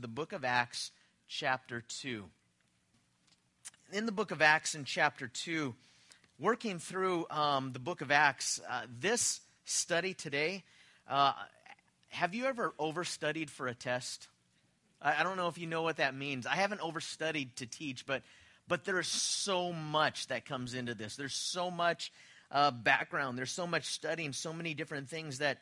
the book of Acts, chapter 2. In the book of Acts, in chapter 2, working through um, the book of Acts, uh, this study today, uh, have you ever overstudied for a test? I, I don't know if you know what that means. I haven't overstudied to teach, but, but there's so much that comes into this. There's so much uh, background, there's so much studying, so many different things that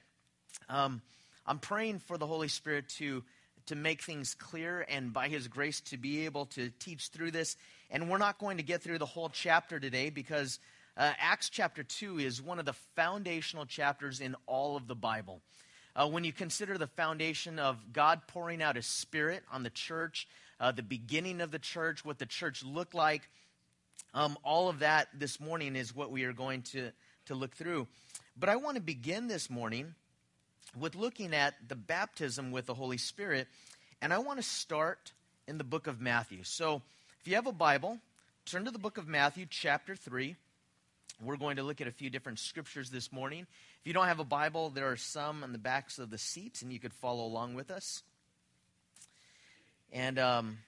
um, I'm praying for the Holy Spirit to to make things clear and by His grace to be able to teach through this. And we're not going to get through the whole chapter today because uh, Acts chapter 2 is one of the foundational chapters in all of the Bible. Uh, when you consider the foundation of God pouring out His Spirit on the church, uh, the beginning of the church, what the church looked like, um, all of that this morning is what we are going to, to look through. But I want to begin this morning with looking at the baptism with the Holy Spirit. And I want to start in the book of Matthew. So if you have a Bible, turn to the book of Matthew, chapter 3. We're going to look at a few different scriptures this morning. If you don't have a Bible, there are some on the backs of the seats, and you could follow along with us. And um,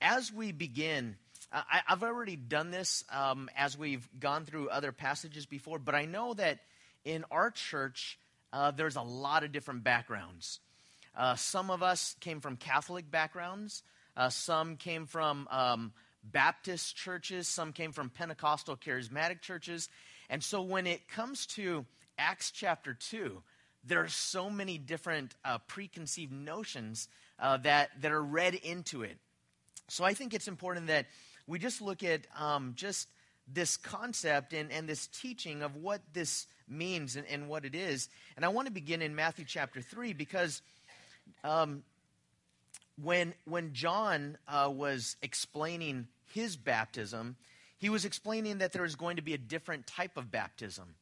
as we begin, I, have already done this um, as we've gone through other passages before, but I know that in our church, uh, there's a lot of different backgrounds. Uh, some of us came from Catholic backgrounds, uh, some came from um, Baptist churches, some came from Pentecostal charismatic churches. And so when it comes to Acts chapter 2, there are so many different uh, preconceived notions uh, that, that are read into it. So I think it's important that we just look at um, just this concept and, and this teaching of what this means and, and what it is. And I want to begin in Matthew chapter 3 because um, when, when John uh, was explaining his baptism, he was explaining that there was going to be a different type of baptism.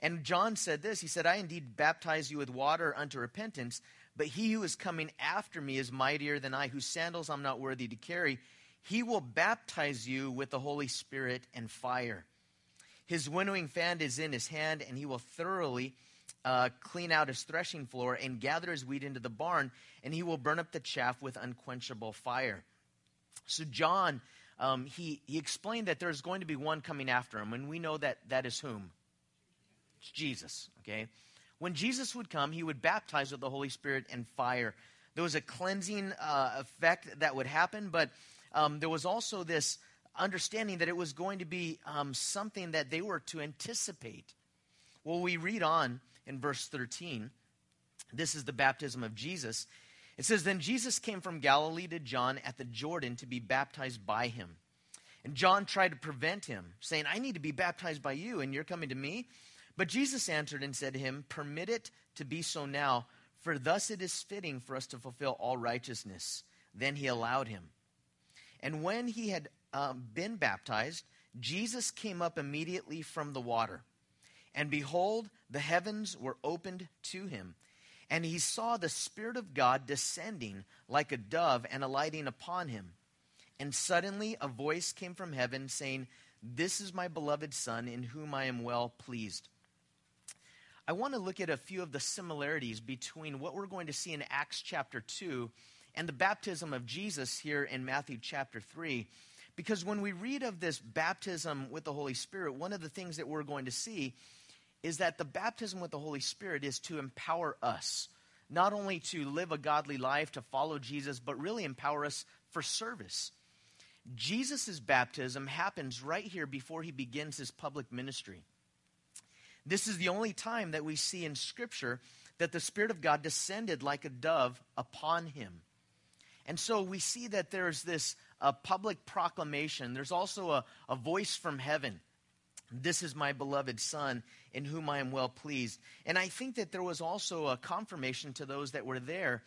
And John said this He said, I indeed baptize you with water unto repentance, but he who is coming after me is mightier than I, whose sandals I'm not worthy to carry. He will baptize you with the Holy Spirit and fire. His winnowing fan is in his hand, and he will thoroughly uh, clean out his threshing floor and gather his wheat into the barn, and he will burn up the chaff with unquenchable fire. So, John, um, he, he explained that there's going to be one coming after him, and we know that that is whom? It's Jesus, okay? When Jesus would come, he would baptize with the Holy Spirit and fire. There was a cleansing uh, effect that would happen, but um, there was also this understanding that it was going to be um, something that they were to anticipate. Well, we read on in verse 13. This is the baptism of Jesus. It says, Then Jesus came from Galilee to John at the Jordan to be baptized by him. And John tried to prevent him, saying, I need to be baptized by you, and you're coming to me? But Jesus answered and said to him, Permit it to be so now, for thus it is fitting for us to fulfill all righteousness. Then he allowed him. And when he had um, been baptized, Jesus came up immediately from the water. And behold, the heavens were opened to him. And he saw the Spirit of God descending like a dove and alighting upon him. And suddenly a voice came from heaven saying, This is my beloved Son, in whom I am well pleased. I want to look at a few of the similarities between what we're going to see in Acts chapter 2 and the baptism of Jesus here in Matthew chapter 3. Because when we read of this baptism with the Holy Spirit, one of the things that we're going to see is that the baptism with the Holy Spirit is to empower us, not only to live a godly life, to follow Jesus, but really empower us for service. Jesus' baptism happens right here before he begins his public ministry. This is the only time that we see in Scripture that the Spirit of God descended like a dove upon him. And so we see that there's this uh, public proclamation. There's also a, a voice from heaven. This is my beloved Son, in whom I am well pleased. And I think that there was also a confirmation to those that were there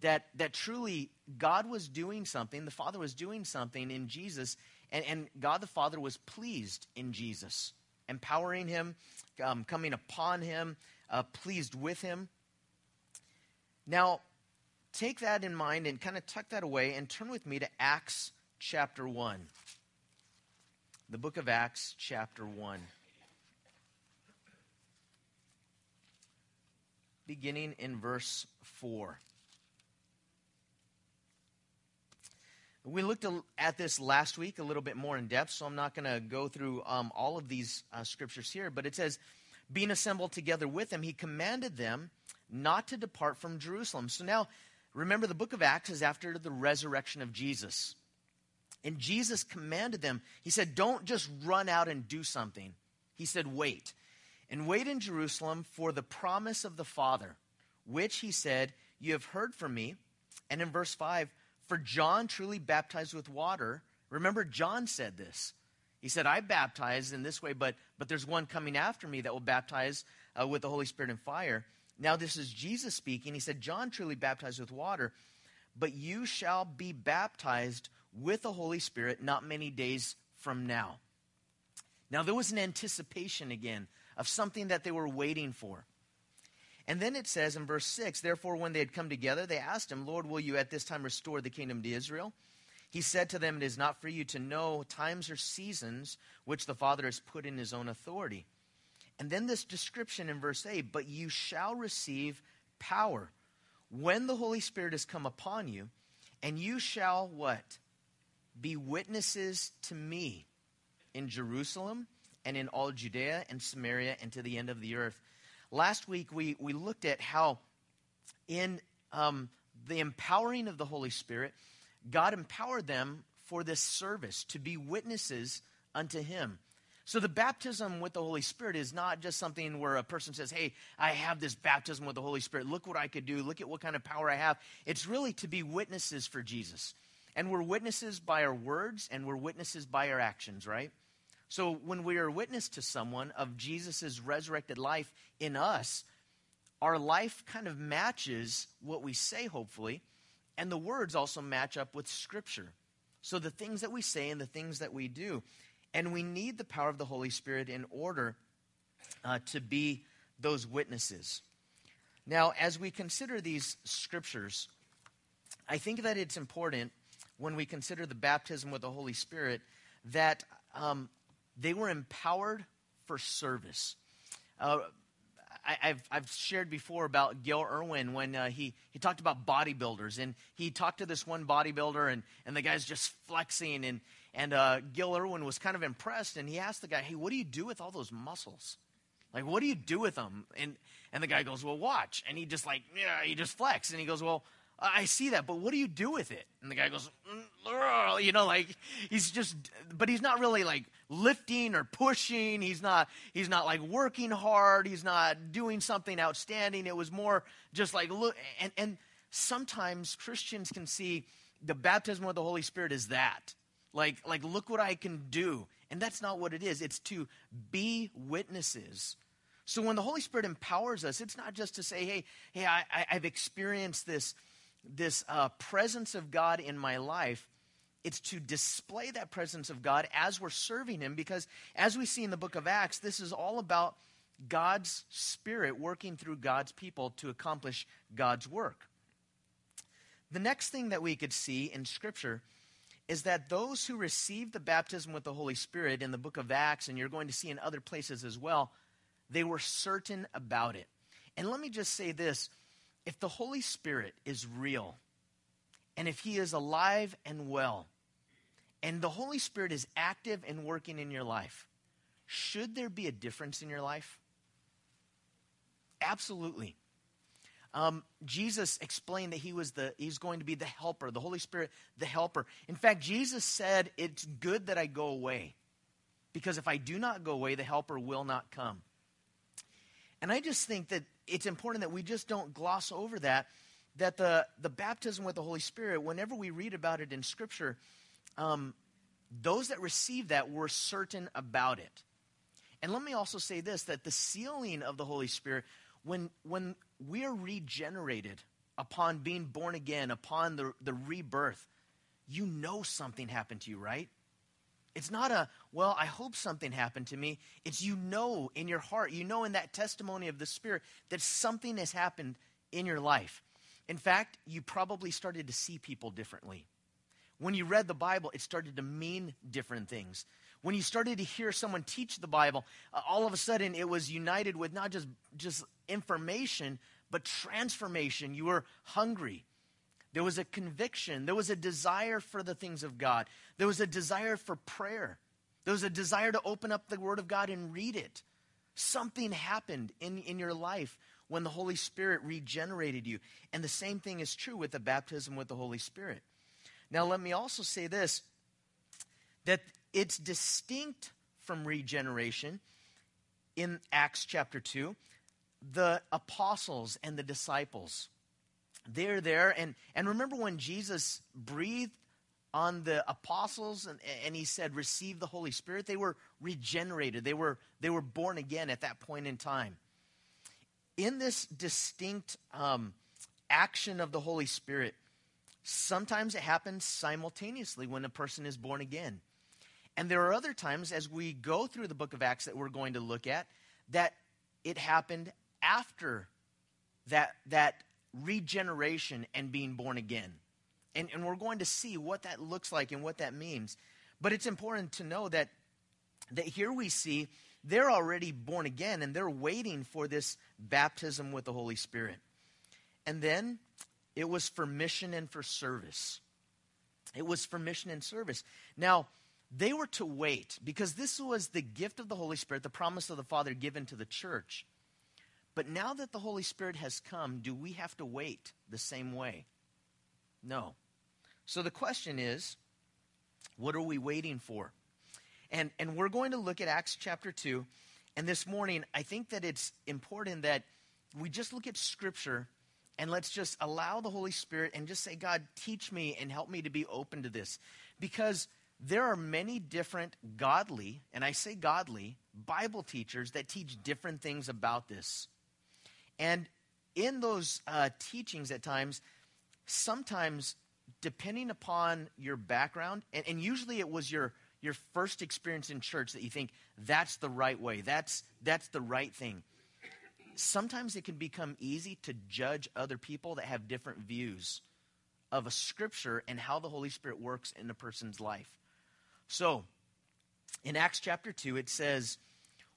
that, that truly God was doing something, the Father was doing something in Jesus, and, and God the Father was pleased in Jesus, empowering him, um, coming upon him, uh, pleased with him. Now, take that in mind and kind of tuck that away and turn with me to Acts chapter 1. The book of Acts chapter 1. Beginning in verse 4. We looked at this last week a little bit more in depth, so I'm not going to go through um, all of these uh, scriptures here, but it says, being assembled together with him, he commanded them not to depart from Jerusalem. So now, remember, the book of Acts is after the resurrection of Jesus. And Jesus commanded them, he said, don't just run out and do something. He said, wait. And wait in Jerusalem for the promise of the Father, which he said, You have heard from me. And in verse 5, for John truly baptized with water. Remember, John said this. He said, I baptize in this way, but, but there's one coming after me that will baptize uh, with the Holy Spirit and fire. Now, this is Jesus speaking. He said, John truly baptized with water, but you shall be baptized with the Holy Spirit not many days from now. Now, there was an anticipation again of something that they were waiting for. And then it says in verse 6 Therefore, when they had come together, they asked him, Lord, will you at this time restore the kingdom to Israel? He said to them, It is not for you to know times or seasons which the Father has put in his own authority. And then this description in verse 8 But you shall receive power when the Holy Spirit has come upon you, and you shall what? Be witnesses to me in Jerusalem and in all Judea and Samaria and to the end of the earth. Last week, we, we looked at how in um, the empowering of the Holy Spirit, God empowered them for this service to be witnesses unto Him. So the baptism with the Holy Spirit is not just something where a person says, Hey, I have this baptism with the Holy Spirit. Look what I could do. Look at what kind of power I have. It's really to be witnesses for Jesus. And we're witnesses by our words and we're witnesses by our actions, right? So when we are witness to someone of Jesus' resurrected life in us, our life kind of matches what we say, hopefully, and the words also match up with Scripture. So the things that we say and the things that we do. And we need the power of the Holy Spirit in order uh, to be those witnesses. Now, as we consider these scriptures, I think that it's important when we consider the baptism with the Holy Spirit that um, they were empowered for service. Uh, I, have I've shared before about Gayle Erwin when uh, he, he talked about bodybuilders. And he talked to this one bodybuilder, and, and the guy's just flexing. And, and uh, Gayle Erwin was kind of impressed. And he asked the guy, Hey, what do you do with all those muscles? Like, what do you do with them? And, and the guy goes, Well, watch. And he just, like, yeah, he just flex. And he goes, Well, I see that, but what do you do with it? And the guy goes, mm, you know, like he's just, but he's not really like lifting or pushing. He's not, he's not like working hard. He's not doing something outstanding. It was more just like look, and and sometimes Christians can see the baptism of the Holy Spirit is that, like like look what I can do, and that's not what it is. It's to be witnesses. So when the Holy Spirit empowers us, it's not just to say, hey, hey, I, I've experienced this this uh, presence of God in my life, it's to display that presence of God as we're serving Him, because as we see in the book of Acts, this is all about God's Spirit working through God's people to accomplish God's work. The next thing that we could see in Scripture is that those who received the baptism with the Holy Spirit in the book of Acts, and you're going to see in other places as well, they were certain about it. And let me just say this if the Holy Spirit is real, and if He is alive and well, and the Holy Spirit is active and working in your life, should there be a difference in your life? Absolutely. Um, Jesus explained that he was the he's going to be the helper, the Holy Spirit, the helper. In fact, Jesus said, "It's good that I go away, because if I do not go away, the helper will not come." And I just think that it's important that we just don't gloss over that, that the, the baptism with the Holy Spirit, whenever we read about it in Scripture, um, those that received that were certain about it. And let me also say this that the sealing of the Holy Spirit, when, when we are regenerated upon being born again, upon the, the rebirth, you know something happened to you, right? It's not a, well, I hope something happened to me. It's you know in your heart, you know in that testimony of the Spirit that something has happened in your life. In fact, you probably started to see people differently. When you read the Bible, it started to mean different things. When you started to hear someone teach the Bible, uh, all of a sudden it was united with not just, just information, but transformation. You were hungry. There was a conviction. There was a desire for the things of God. There was a desire for prayer. There was a desire to open up the Word of God and read it. Something happened in, in your life when the Holy Spirit regenerated you. And the same thing is true with the baptism with the Holy Spirit. Now, let me also say this that it's distinct from regeneration in Acts chapter 2. The apostles and the disciples, they're there. And, and remember when Jesus breathed on the apostles and, and he said, Receive the Holy Spirit? They were regenerated, they were, they were born again at that point in time. In this distinct um, action of the Holy Spirit, sometimes it happens simultaneously when a person is born again. And there are other times, as we go through the book of Acts that we're going to look at, that it happened after that, that regeneration and being born again. And, and we're going to see what that looks like and what that means. But it's important to know that, that here we see they're already born again and they're waiting for this baptism with the Holy Spirit. And then it was for mission and for service. It was for mission and service. Now, they were to wait because this was the gift of the Holy Spirit, the promise of the Father given to the church. But now that the Holy Spirit has come, do we have to wait the same way? No. So the question is, what are we waiting for? And, and we're going to look at Acts chapter 2. And this morning, I think that it's important that we just look at Scripture and let's just allow the Holy Spirit and just say, God, teach me and help me to be open to this. Because there are many different godly, and I say godly, Bible teachers that teach different things about this. And in those uh, teachings at times, sometimes depending upon your background, and, and usually it was your, your first experience in church that you think that's the right way, that's, that's the right thing. Sometimes it can become easy to judge other people that have different views of a scripture and how the Holy Spirit works in a person's life. So, in Acts chapter 2, it says,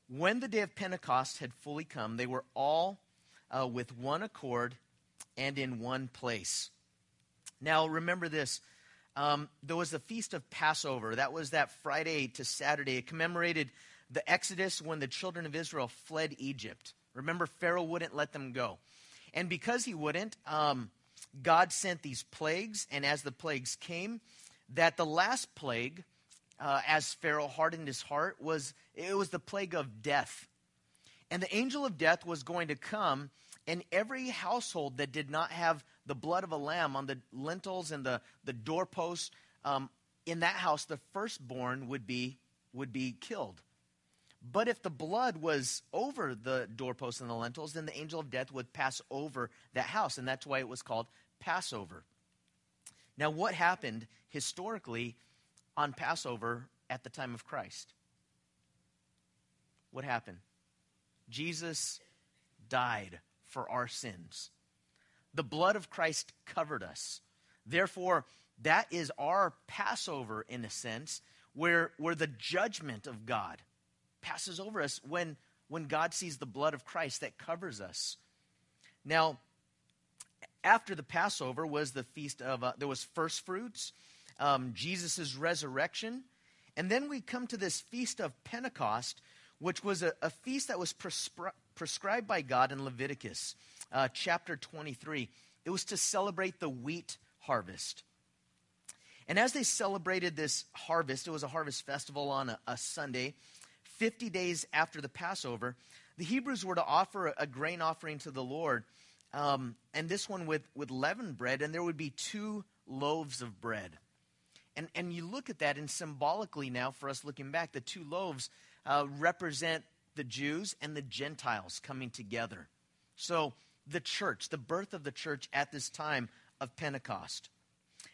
When the day of Pentecost had fully come, they were all uh, with one accord and in one place. Now, remember this. Um, there was the feast of Passover. That was that Friday to Saturday. It commemorated the Exodus when the children of Israel fled Egypt. Remember, Pharaoh wouldn't let them go. And because he wouldn't, um, God sent these plagues. And as the plagues came, that the last plague uh, as Pharaoh hardened his heart was it was the plague of death. And the angel of death was going to come, and every household that did not have the blood of a lamb on the lintels and the, the doorposts, um, in that house, the firstborn would be, would be killed. But if the blood was over the doorposts and the lintels, then the angel of death would pass over that house, and that's why it was called Passover. Now, what happened historically on Passover at the time of Christ? What happened? Jesus died for our sins. The blood of Christ covered us. Therefore, that is our Passover in a sense, where, where the judgment of God passes over us when, when God sees the blood of Christ that covers us. Now, after the Passover was the feast of, uh, there was first fruits, um, Jesus' resurrection. And then we come to this feast of Pentecost, which was a, a feast that was prescri- prescribed by God in Leviticus uh, chapter 23. It was to celebrate the wheat harvest. And as they celebrated this harvest, it was a harvest festival on a, a Sunday, 50 days after the Passover, the Hebrews were to offer a, a grain offering to the Lord, um, and this one with, with leavened bread, and there would be two loaves of bread. And, and you look at that, and symbolically now, for us looking back, the two loaves uh, represent the Jews and the Gentiles coming together. So, the church, the birth of the church at this time of Pentecost.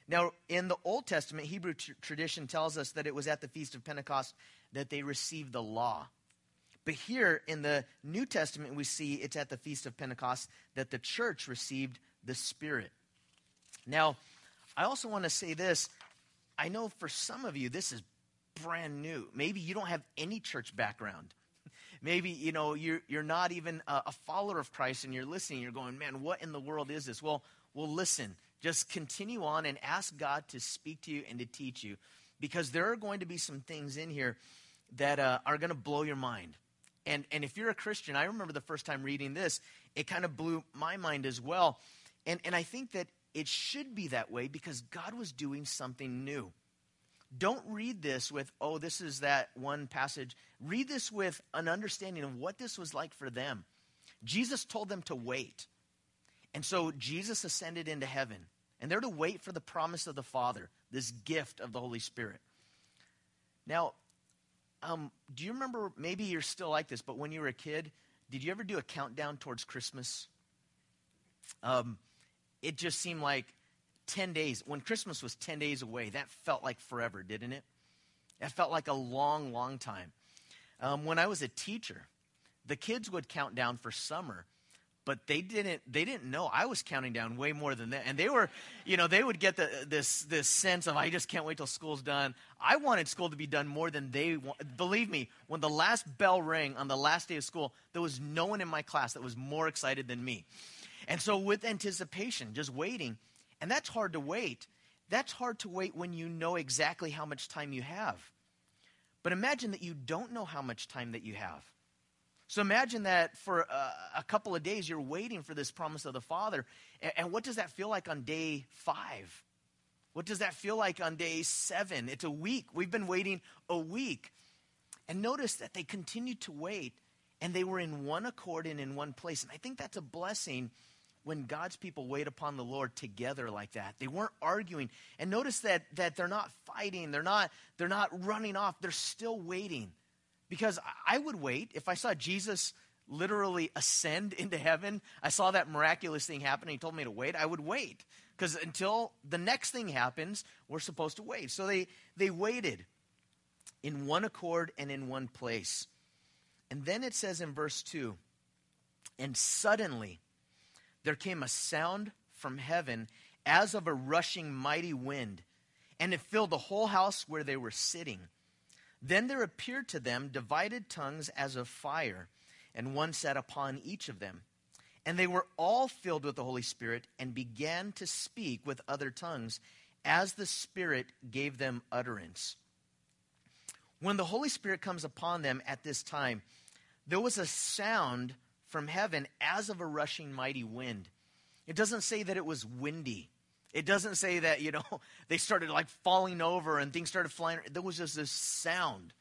Now, in the Old Testament, Hebrew t- tradition tells us that it was at the Feast of Pentecost that they received the law. But here in the New Testament, we see it's at the Feast of Pentecost that the church received the Spirit. Now, I also want to say this I know for some of you, this is brand new. Maybe you don't have any church background. Maybe, you know, you're, you're not even a, a follower of Christ and you're listening. You're going, man, what in the world is this? Well, well, listen. Just continue on and ask God to speak to you and to teach you because there are going to be some things in here that uh, are going to blow your mind. And, and if you're a Christian, I remember the first time reading this, it kind of blew my mind as well. And, and I think that it should be that way because God was doing something new. Don't read this with, oh, this is that one passage. Read this with an understanding of what this was like for them. Jesus told them to wait. And so Jesus ascended into heaven, and they're to wait for the promise of the Father, this gift of the Holy Spirit. Now, um, do you remember, maybe you're still like this, but when you were a kid, did you ever do a countdown towards Christmas? Um, it just seemed like 10 days. When Christmas was 10 days away, that felt like forever, didn't it? That felt like a long, long time. Um, when I was a teacher, the kids would count down for summer but they didn't they didn't know I was counting down way more than that. And they were, you know, they would get the, this this sense of I just can't wait till school's done. I wanted school to be done more than they want. Believe me, when the last bell rang on the last day of school, there was no one in my class that was more excited than me. And so with anticipation, just waiting, and that's hard to wait. That's hard to wait when you know exactly how much time you have. But imagine that you don't know how much time that you have. So imagine that for a, a, couple of days you're waiting for this promise of the Father. And, and what does that feel like on day five? What does that feel like on day seven? It's a week. We've been waiting a week. And notice that they continued to wait and they were in one accord and in one place. And I think that's a blessing when God's people wait upon the Lord together like that. They weren't arguing. And notice that, that they're not fighting, they're not, they're not running off, they're still waiting. Because I would wait if I saw Jesus literally ascend into heaven. I saw that miraculous thing happen he told me to wait. I would wait. Because until the next thing happens, we're supposed to wait. So they, they waited in one accord and in one place. And then it says in verse 2 And suddenly there came a sound from heaven as of a rushing mighty wind, and it filled the whole house where they were sitting. Then there appeared to them divided tongues as of fire, and one sat upon each of them. And they were all filled with the Holy Spirit and began to speak with other tongues as the Spirit gave them utterance. When the Holy Spirit comes upon them at this time, there was a sound from heaven as of a rushing mighty wind. It doesn't say that it was windy. It doesn't say that, you know, they started like falling over and things started flying. There was just this sound.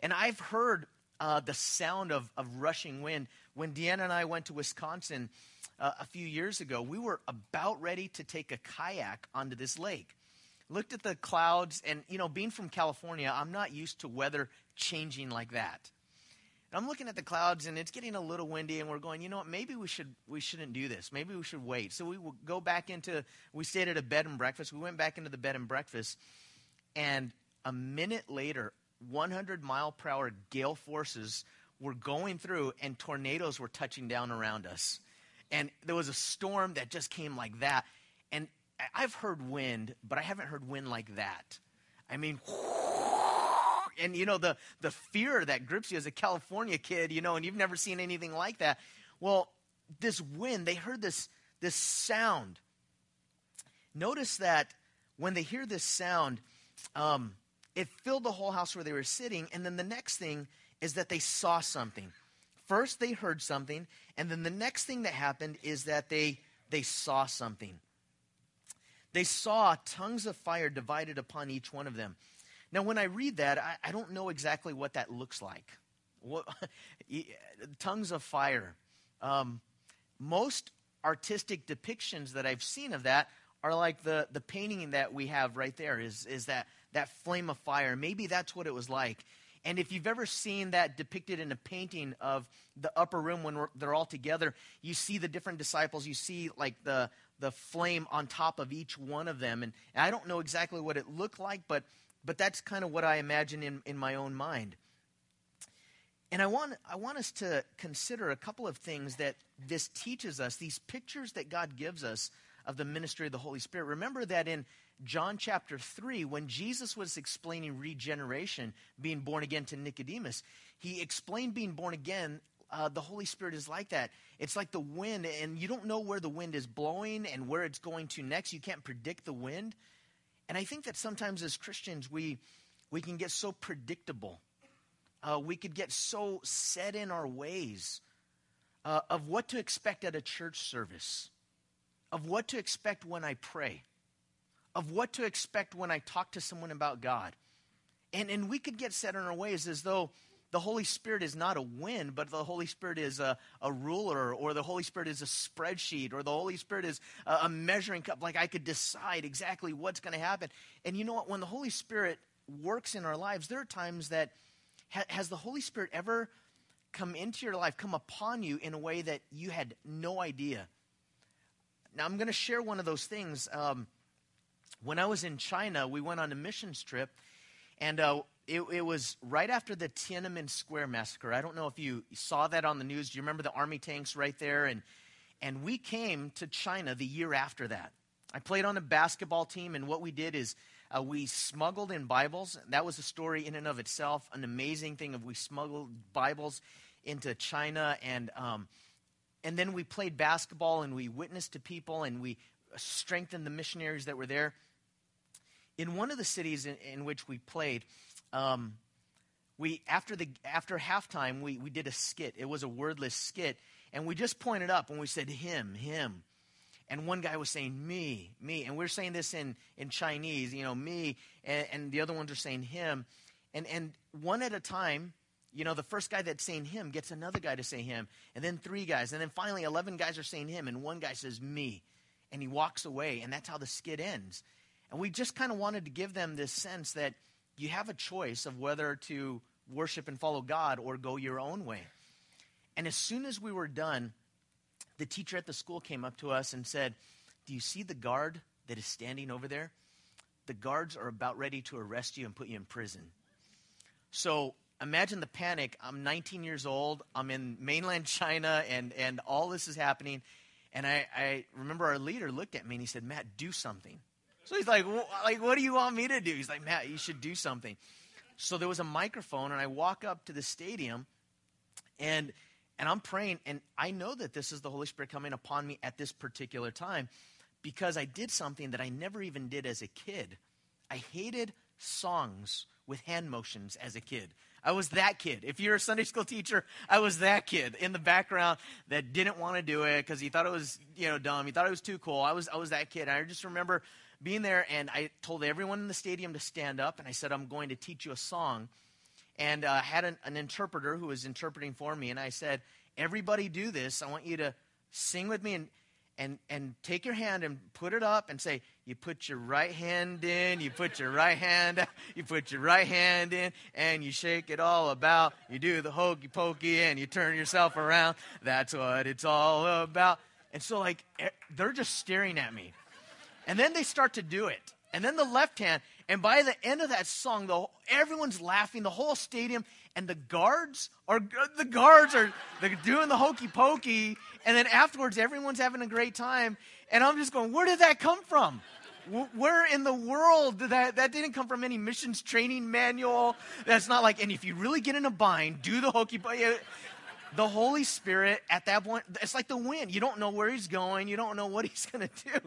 And I've heard uh, the sound of, of rushing wind. When Deanna and I went to Wisconsin uh, a few years ago, we were about ready to take a kayak onto this lake. Looked at the clouds, and, you know, being from California, I'm not used to weather changing like that. I'm looking at the clouds and it's getting a little windy, and we're going, you know what? Maybe we should we shouldn't do this. Maybe we should wait. So we will go back into. We stayed at a bed and breakfast. We went back into the bed and breakfast, and a minute later, 100 mile per hour gale forces were going through, and tornadoes were touching down around us, and there was a storm that just came like that. And I've heard wind, but I haven't heard wind like that. I mean. Whoosh, and you know the the fear that grips you as a California kid, you know, and you've never seen anything like that. Well, this wind, they heard this this sound. Notice that when they hear this sound, um, it filled the whole house where they were sitting, and then the next thing is that they saw something. First, they heard something, and then the next thing that happened is that they they saw something. They saw tongues of fire divided upon each one of them. Now, when I read that, I, I don't know exactly what that looks like. What, tongues of fire. Um, most artistic depictions that I've seen of that are like the, the painting that we have right there is, is that, that flame of fire. Maybe that's what it was like. And if you've ever seen that depicted in a painting of the upper room when they're all together, you see the different disciples. You see like the, the flame on top of each one of them. And, and I don't know exactly what it looked like, but but that's kind of what I imagine in, in my own mind. And I want, I want us to consider a couple of things that this teaches us, these pictures that God gives us of the ministry of the Holy Spirit. Remember that in John chapter 3, when Jesus was explaining regeneration, being born again to Nicodemus, he explained being born again uh, the Holy Spirit is like that. It's like the wind, and you don't know where the wind is blowing and where it's going to next. You can't predict the wind. And I think that sometimes as Christians, we, we can get so predictable. Uh, we could get so set in our ways uh, of what to expect at a church service, of what to expect when I pray, of what to expect when I talk to someone about God. And, and we could get set in our ways as though the Holy Spirit is not a wind, but the Holy Spirit is a, a ruler, or the Holy Spirit is a spreadsheet, or the Holy Spirit is a, a measuring cup. Like I could decide exactly what's going to happen. And you know what? When the Holy Spirit works in our lives, there are times that ha, has the Holy Spirit ever come into your life, come upon you in a way that you had no idea? Now, I'm going to share one of those things. Um, when I was in China, we went on a missions trip, and uh, it, it, was right after the Tiananmen Square massacre. I don't know if you saw that on the news. Do you remember the army tanks right there? And, and we came to China the year after that. I played on a basketball team, and what we did is uh, we smuggled in Bibles. That was a story in and of itself, an amazing thing of we smuggled Bibles into China, and um, and then we played basketball, and we witnessed to people, and we strengthened the missionaries that were there. In one of the cities in, in which we played, um, we after the after halftime we, we did a skit. It was a wordless skit. And we just pointed up and we said him him. And one guy was saying me me. And we are saying this in in chinese you know me. And, and the other ones are saying him. And and one at a time you know the first guy that's saying him gets another guy to say him. And then three guys. And then finally 11 guys are saying him. And one guy says me. And he walks away. And that's how the skit ends. And we just kind of wanted to give them this sense that you have a choice of whether to worship and follow God or go your own way. And as soon as we were done, the teacher at the school came up to us and said, Do you see the guard that is standing over there? The guards are about ready to arrest you and put you in prison. So imagine the panic. I'm 19 years old. I'm in mainland China, and, and all this is happening. And I, I remember our leader looked at me and he said, Matt, do something. So he's like, like, what do you want me to do? He's like, Matt, you should do something. So there was a microphone, and I walk up to the stadium, and and I'm praying, and I know that this is the Holy Spirit coming upon me at this particular time because I did something that I never even did as a kid. I hated songs with hand motions as a kid. I was that kid. If you're a Sunday school teacher, I was that kid in the background that didn't want to do it because he thought it was, you know, dumb. He thought it was too cool. I was, I was that kid. I just remember being there, and I told everyone in the stadium to stand up, and I said, I'm going to teach you a song. And I uh, had an, an interpreter who was interpreting for me, and I said, Everybody do this. I want you to sing with me and and and take your hand and put it up and say you put your right hand in you put your right hand out you put your right hand in and you shake it all about you do the hokey pokey and you turn yourself around that's what it's all about and so like they're just staring at me and then they start to do it. And then the left hand. And by the end of that song, the, everyone's laughing, the whole stadium, and the guards are the guards are doing the hokey pokey. And then afterwards, everyone's having a great time. And I'm just going, where did that come from? Where in the world that that didn't come from any missions training manual? That's not like, and if you really get in a bind, do the hokey pokey the Holy Spirit at that point, it's like the wind. You don't know where he's going. You don't know what he's going to do.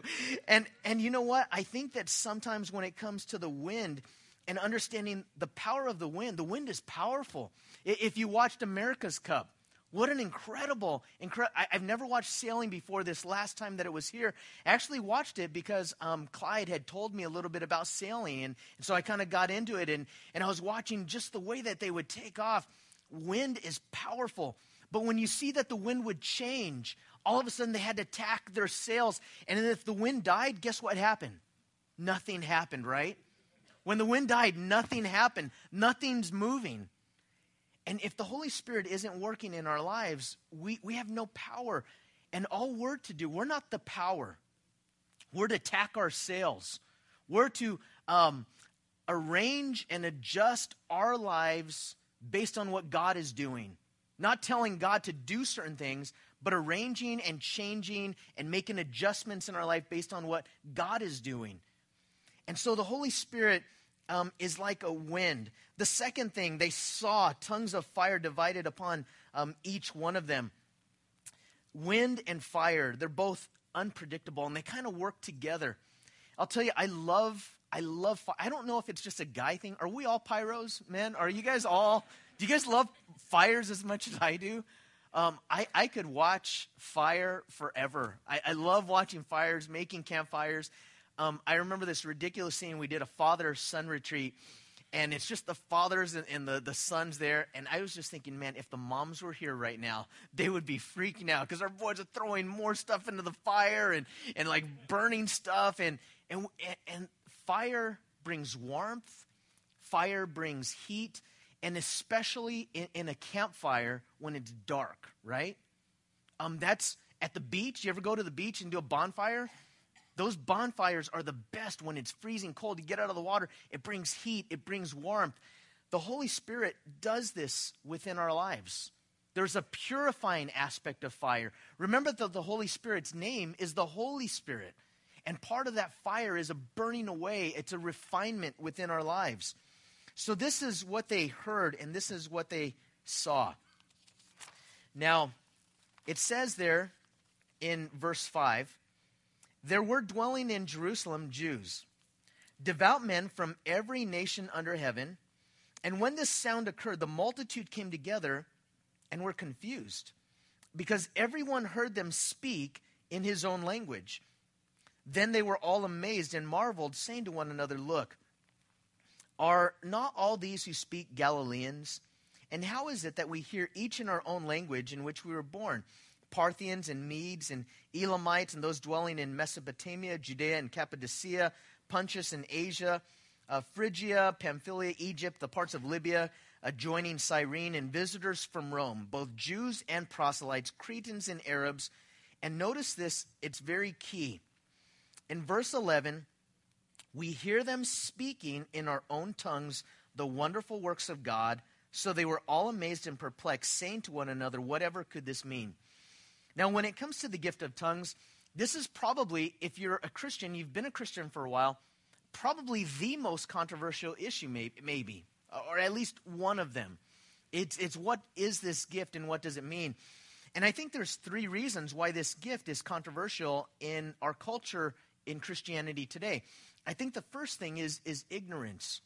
And, and you know what? I think that sometimes when it comes to the wind and understanding the power of the wind, the wind is powerful. If you watched America's Cup, what an incredible, incredible. I've never watched sailing before this last time that it was here. I actually watched it because um, Clyde had told me a little bit about sailing. And, and so I kind of got into it. And, and I was watching just the way that they would take off. Wind is powerful. But when you see that the wind would change, all of a sudden they had to tack their sails. And if the wind died, guess what happened? Nothing happened, right? When the wind died, nothing happened. Nothing's moving. And if the Holy Spirit isn't working in our lives, we, we have no power. And all we're to do, we're not the power. We're to tack our sails. We're to um, arrange and adjust our lives based on what God is doing. Not telling God to do certain things, but arranging and changing and making adjustments in our life based on what God is doing. And so the Holy Spirit um, is like a wind. The second thing, they saw tongues of fire divided upon um, each one of them. Wind and fire, they're both unpredictable and they kind of work together. I'll tell you, I love, I love, fire. I don't know if it's just a guy thing. Are we all pyros, men? Are you guys all, do you guys love fires as much as I do? Um, I, I could watch fire forever. I, I love watching fires, making campfires. Um, I remember this ridiculous scene. We did a father son retreat, and it's just the fathers and, and, the, the sons there. And I was just thinking, man, if the moms were here right now, they would be freaking out because our boys are throwing more stuff into the fire and, and like burning stuff. And, and, and fire brings warmth, fire brings heat and especially in, in a campfire when it's dark, right? Um, that's at the beach. You ever go to the beach and do a bonfire? Those bonfires are the best when it's freezing cold. You get out of the water, it brings heat, it brings warmth. The Holy Spirit does this within our lives. There's a purifying aspect of fire. Remember that the Holy Spirit's name is the Holy Spirit. And part of that fire is a burning away, it's a refinement within our lives. So, this is what they heard, and this is what they saw. Now, it says there in verse 5 there were dwelling in Jerusalem Jews, devout men from every nation under heaven. And when this sound occurred, the multitude came together and were confused because everyone heard them speak in his own language. Then they were all amazed and marveled, saying to one another, Look, are not all these who speak Galileans? And how is it that we hear each in our own language in which we were born? Parthians and Medes and Elamites and those dwelling in Mesopotamia, Judea and Cappadocia, Pontus and Asia, uh, Phrygia, Pamphylia, Egypt, the parts of Libya adjoining Cyrene, and visitors from Rome, both Jews and proselytes, Cretans and Arabs. And notice this, it's very key. In verse 11, we hear them speaking in our own tongues the wonderful works of God. So they were all amazed and perplexed, saying to one another, Whatever could this mean? Now, when it comes to the gift of tongues, this is probably, if you're a Christian, you've been a Christian for a while, probably the most controversial issue, maybe, or at least one of them. It's, it's what is this gift and what does it mean? And I think there's three reasons why this gift is controversial in our culture in Christianity today. I think the first thing is is ignorance.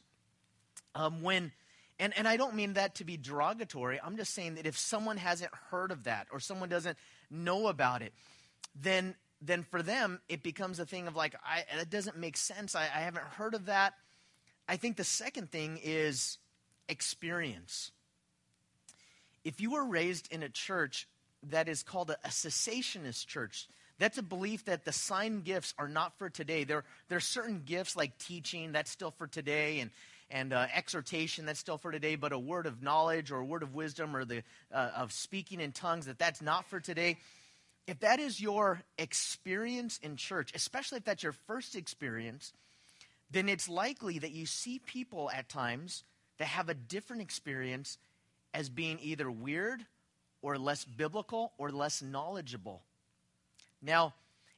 Um, when and, and I don't mean that to be derogatory. I'm just saying that if someone hasn't heard of that or someone doesn't know about it, then then for them it becomes a thing of like, I, that doesn't make sense. I, I haven't heard of that. I think the second thing is experience. If you were raised in a church that is called a, a cessationist church, that's a belief that the sign gifts are not for today. There, there are certain gifts like teaching, that's still for today, and, and uh, exhortation, that's still for today, but a word of knowledge or a word of wisdom or the, uh, of speaking in tongues, that that's not for today. If that is your experience in church, especially if that's your first experience, then it's likely that you see people at times that have a different experience as being either weird or less biblical or less knowledgeable. Now,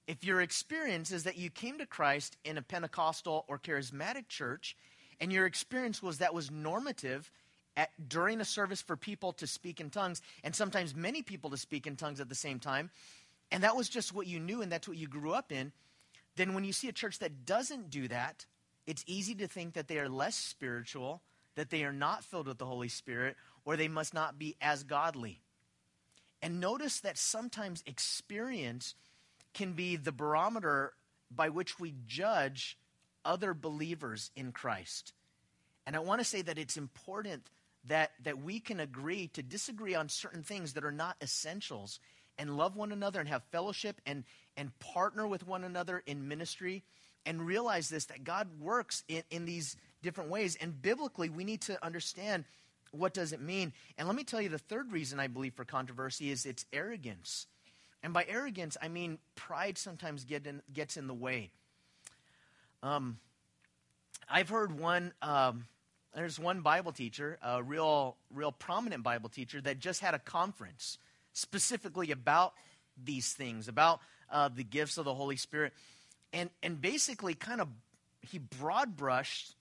if your experience is that you came to Christ in a Pentecostal or charismatic church, and your experience was that was normative at, during a service for people to speak in tongues, and sometimes many people to speak in tongues at the same time, and that was just what you knew and that's what you grew up in, then when you see a church that doesn't do that, it's easy to think that they are less spiritual, that they are not filled with the Holy Spirit, or they must not be as godly. And notice that sometimes experience can be the barometer by which we judge other believers in Christ. And I want to say that it's important that, that we can agree to disagree on certain things that are not essentials and love one another and have fellowship and, and partner with one another in ministry and realize this that God works in, in these different ways. And biblically, we need to understand what does it mean. And let me tell you the third reason I believe for controversy is it's arrogance. And by arrogance, I mean pride sometimes get in, gets in the way. Um, I've heard one, um, there's one Bible teacher, a real, real prominent Bible teacher, that just had a conference specifically about these things, about uh, the gifts of the Holy Spirit. And, and basically, kind of, he broad brushed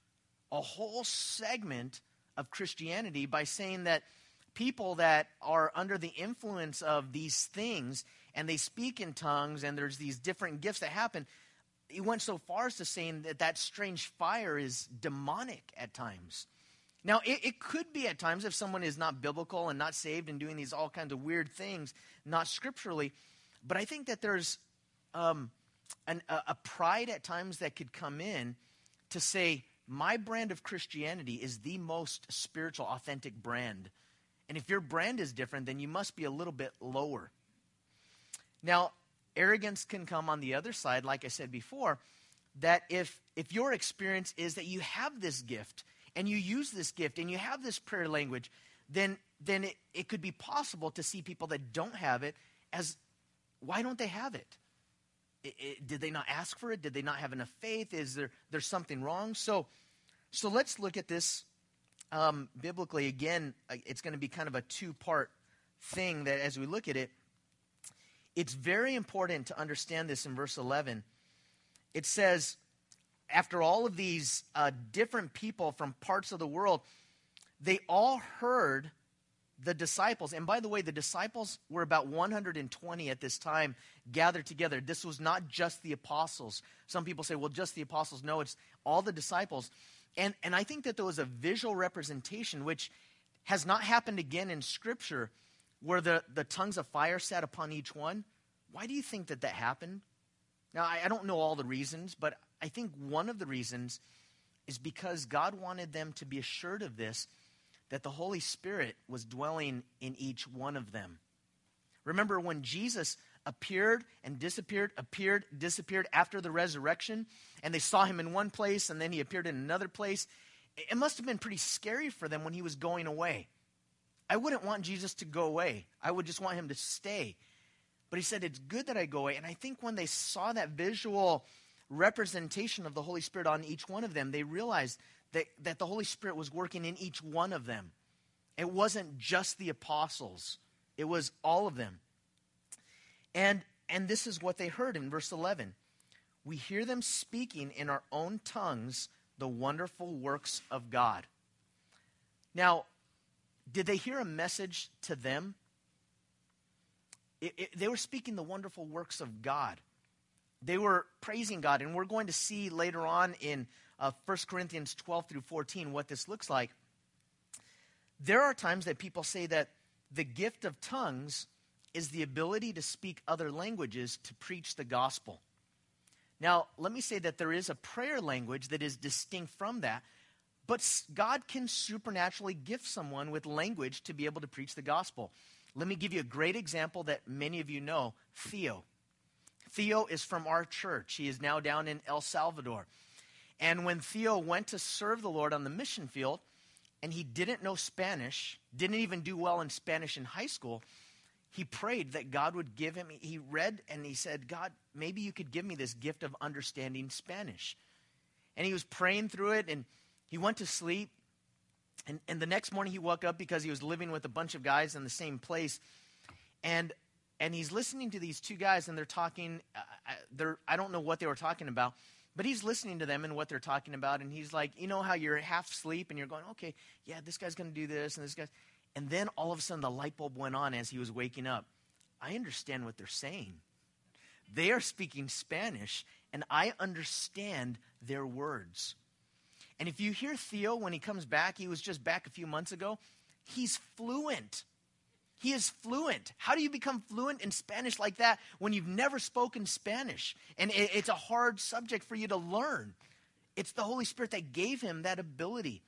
a whole segment of Christianity by saying that people that are under the influence of these things and they speak in tongues and there's these different gifts that happen, he went so far as to saying that that strange fire is demonic at times. Now, it, it, could be at times if someone is not biblical and not saved and doing these all kinds of weird things, not scripturally. But I think that there's um, an, a, a pride at times that could come in to say, my brand of Christianity is the most spiritual, authentic brand. And if your brand is different, then you must be a little bit lower. Now, arrogance can come on the other side, like I said before, that if, if your experience is that you have this gift and you use this gift and you have this prayer language, then, then it, it could be possible to see people that don't have it as why don't they have it? It, it? did they not ask for it? Did they not have enough faith? Is there there's something wrong? So, so let's look at this um, biblically. Again, it's going to be kind of a two part thing that as we look at it, it's very important to understand this in verse 11. It says, after all of these uh, different people from parts of the world, they all heard the disciples. And by the way, the disciples were about 120 at this time gathered together. This was not just the apostles. Some people say, well, just the apostles. No, it's all the disciples. And, and I think that there was a visual representation, which has not happened again in Scripture, where the, the tongues of fire sat upon each one. Why do you think that that happened? Now, I, I don't know all the reasons, but I think one of the reasons is because God wanted them to be assured of this that the Holy Spirit was dwelling in each one of them. Remember when Jesus appeared and disappeared, appeared, disappeared after the resurrection, and they saw him in one place and then he appeared in another place? It must have been pretty scary for them when he was going away. I wouldn't want Jesus to go away, I would just want him to stay. But he said, It's good that I go away. And I think when they saw that visual representation of the Holy Spirit on each one of them, they realized that, that the Holy Spirit was working in each one of them. It wasn't just the apostles, it was all of them. And, and this is what they heard in verse 11. We hear them speaking in our own tongues the wonderful works of God. Now, did they hear a message to them? It, it, they were speaking the wonderful works of God. They were praising God. And we're going to see later on in uh, 1 Corinthians 12 through 14 what this looks like. There are times that people say that the gift of tongues is the ability to speak other languages to preach the gospel. Now, let me say that there is a prayer language that is distinct from that, but God can supernaturally gift someone with language to be able to preach the gospel. Let me give you a great example that many of you know Theo. Theo is from our church. He is now down in El Salvador. And when Theo went to serve the Lord on the mission field, and he didn't know Spanish, didn't even do well in Spanish in high school, he prayed that God would give him, he read and he said, God, maybe you could give me this gift of understanding Spanish. And he was praying through it, and he went to sleep. And, and the next morning he woke up because he was living with a bunch of guys in the same place. And and he's listening to these two guys and they're talking uh, uh, they're, i don't know what they were talking about but he's listening to them and what they're talking about and he's like you know how you're half asleep and you're going okay yeah this guy's going to do this and this guy and then all of a sudden the light bulb went on as he was waking up i understand what they're saying they are speaking spanish and i understand their words and if you hear theo when he comes back he was just back a few months ago he's fluent he is fluent. How do you become fluent in Spanish like that when you've never spoken Spanish? And it's a hard subject for you to learn. It's the Holy Spirit that gave him that ability.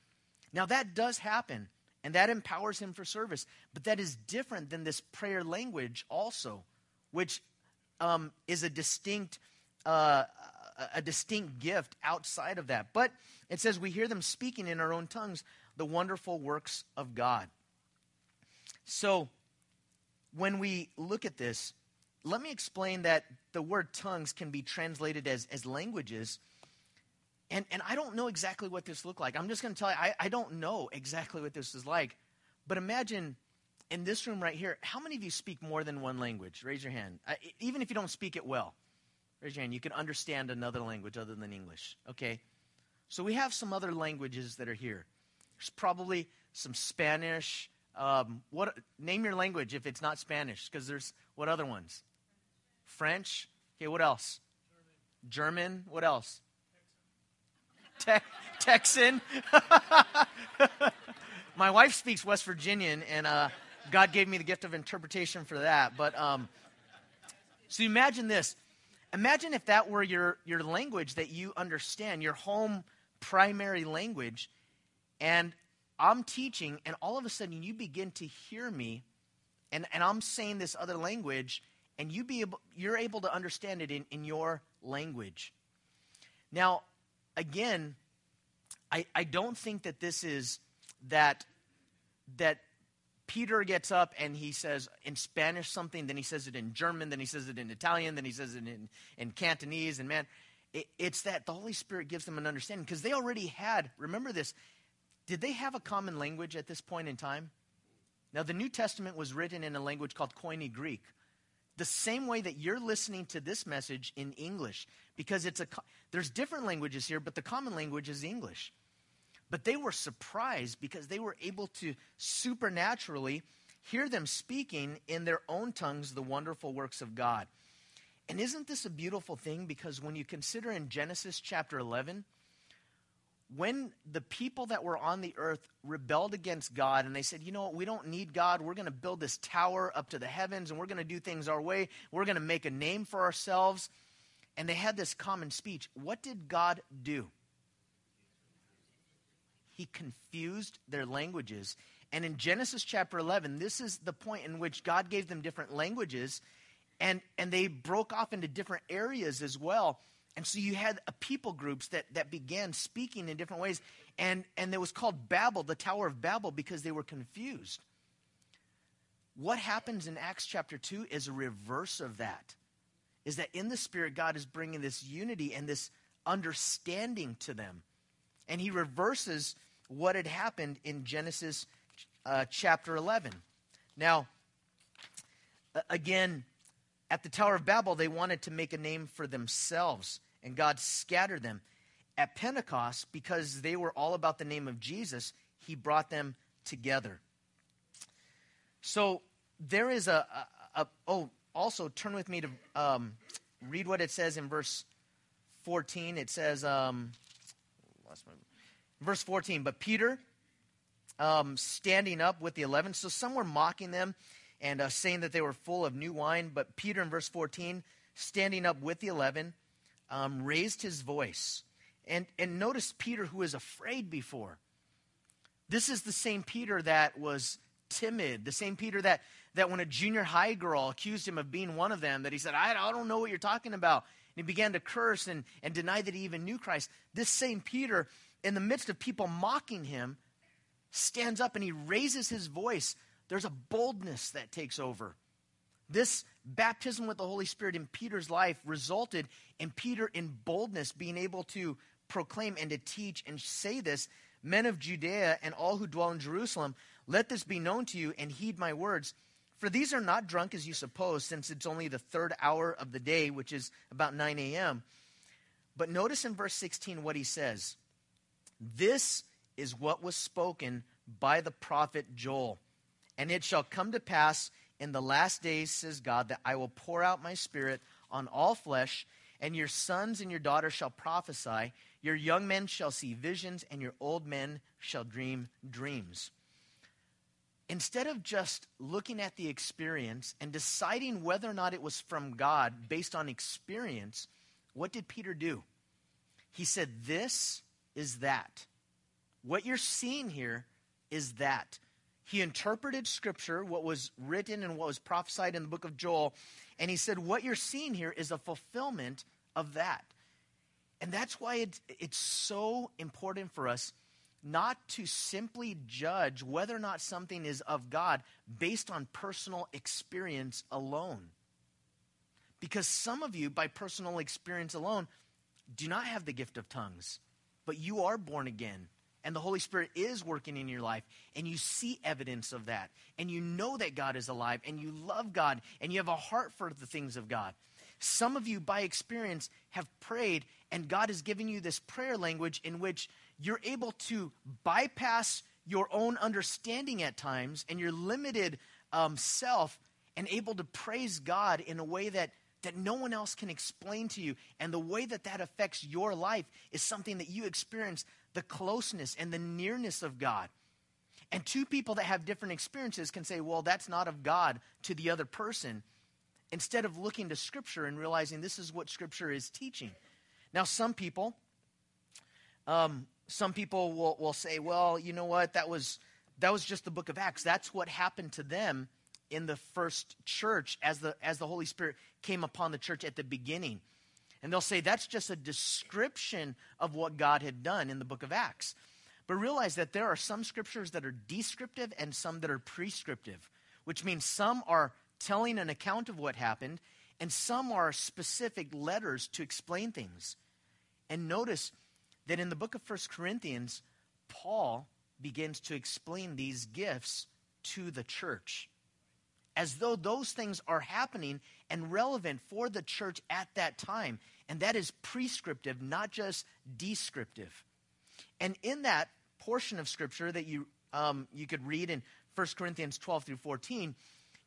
Now, that does happen, and that empowers him for service. But that is different than this prayer language, also, which um, is a distinct. Uh, a distinct gift outside of that. But it says we hear them speaking in our own tongues the wonderful works of God. So, when we look at this, let me explain that the word tongues can be translated as, as languages. And, and I don't know exactly what this looked like. I'm just going to tell you, I, I don't know exactly what this is like. But imagine in this room right here, how many of you speak more than one language? Raise your hand. I, even if you don't speak it well, raise your hand. You can understand another language other than English. Okay. So we have some other languages that are here. There's probably some Spanish. Um, what name your language if it's not Spanish? Because there's what other ones? French. Okay, what else? German. German. What else? Te- Texan. My wife speaks West Virginian, and uh, God gave me the gift of interpretation for that. But um, so imagine this. Imagine if that were your, your language that you understand, your home primary language, and I'm teaching, and all of a sudden you begin to hear me, and, and I'm saying this other language, and you be able, you're able to understand it in, in your language. Now, again, I, I don't think that this is that that Peter gets up and he says in Spanish something, then he says it in German, then he says it in Italian, then he says it in, in Cantonese, and man, it, it's that the Holy Spirit gives them an understanding because they already had, remember this, did they have a common language at this point in time? Now, the New Testament was written in a language called Koine Greek. The same way that you're listening to this message in English, because it's a, there's different languages here, but the common language is English. But they were surprised because they were able to supernaturally hear them speaking in their own tongues the wonderful works of God. And isn't this a beautiful thing? Because when you consider in Genesis chapter 11, when the people that were on the earth rebelled against God and they said, you know what, we don't need God. We're going to build this tower up to the heavens and we're going to do things our way. We're going to make a name for ourselves. And they had this common speech. What did God do? He confused their languages. And in Genesis chapter 11, this is the point in which God gave them different languages, and, and they broke off into different areas as well. And so you had a people groups that, that began speaking in different ways. And, and it was called Babel, the Tower of Babel, because they were confused. What happens in Acts chapter 2 is a reverse of that. Is that in the Spirit, God is bringing this unity and this understanding to them. And He reverses what had happened in Genesis uh, chapter 11. Now, again, at the Tower of Babel, they wanted to make a name for themselves, and God scattered them. At Pentecost, because they were all about the name of Jesus, He brought them together. So there is a, a, a oh, also turn with me to um, read what it says in verse 14. It says, um, lost my Verse 14, but Peter, um, standing up with the eleven, so some were mocking them and uh, saying that they were full of new wine. But Peter, in verse 14, standing up with the eleven, um, raised his voice. And, and notice Peter, who was afraid before. This is the same Peter that was timid, the same Peter that, that when a junior high girl accused him of being one of them, that he said, I, I don't know what you're talking about. And he began to curse and, and deny that he even knew Christ. This same Peter in the midst of people mocking him, stands up and he raises his voice. There's a boldness that takes over. This baptism with the Holy Spirit in Peter's life resulted in Peter in boldness being able to proclaim and to teach and say this Men of Judea and all who dwell in Jerusalem, let this be known to you and heed my words. For these are not drunk as you suppose, since it's only the third hour of the day, which is about 9 a.m. But notice in verse 16 what he says. This is what was spoken by the prophet Joel. And it shall come to pass in the last days, says God, that I will pour out my spirit on all flesh, and your sons and your daughters shall prophesy, your young men shall see visions, and your old men shall dream dreams. Instead of just looking at the experience and deciding whether or not it was from God based on experience, what did Peter do? He said, This is that. What you're seeing here is that. He interpreted Scripture, what was written and what was prophesied in the book of Joel, and he said, What you're seeing here is a fulfillment of that. And that's why it's, it's so important for us not to simply judge whether or not something is of God based on personal experience alone. Because some of you, by personal experience alone, do not have the gift of tongues but you are born again and the Holy Spirit is working in your life, and you see evidence of that, and you know that God is alive, and you love God, and you have a heart for the things of God. Some of you, by experience, have prayed, and God has given you this prayer language in which you're able to bypass your own understanding at times and your limited um, self and able to praise God in a way that, that no one else can explain to you. And the way that that affects your life is something that you experience the closeness and the nearness of God. And two people that have different experiences can say, well, that's not of God to the other person, instead of looking to Scripture and realizing this is what Scripture is teaching. Now, some people, um, some people will, will say, well, you know what, that was, that was just the book of Acts. That's what happened to them in the first church as the, as the Holy Spirit came upon the church at the beginning. And they'll say that's just a description of what God had done in the book of Acts. But realize that there are some scriptures that are descriptive and some that are prescriptive, which means some are telling an account of what happened and some are specific letters to explain things. And notice that in the book of First Corinthians, Paul begins to explain these gifts to the church as though those things are happening and relevant for the church at that time. And that is prescriptive, not just descriptive. And in that portion of Scripture that you, um, you could read in 1 Corinthians 12 through 14,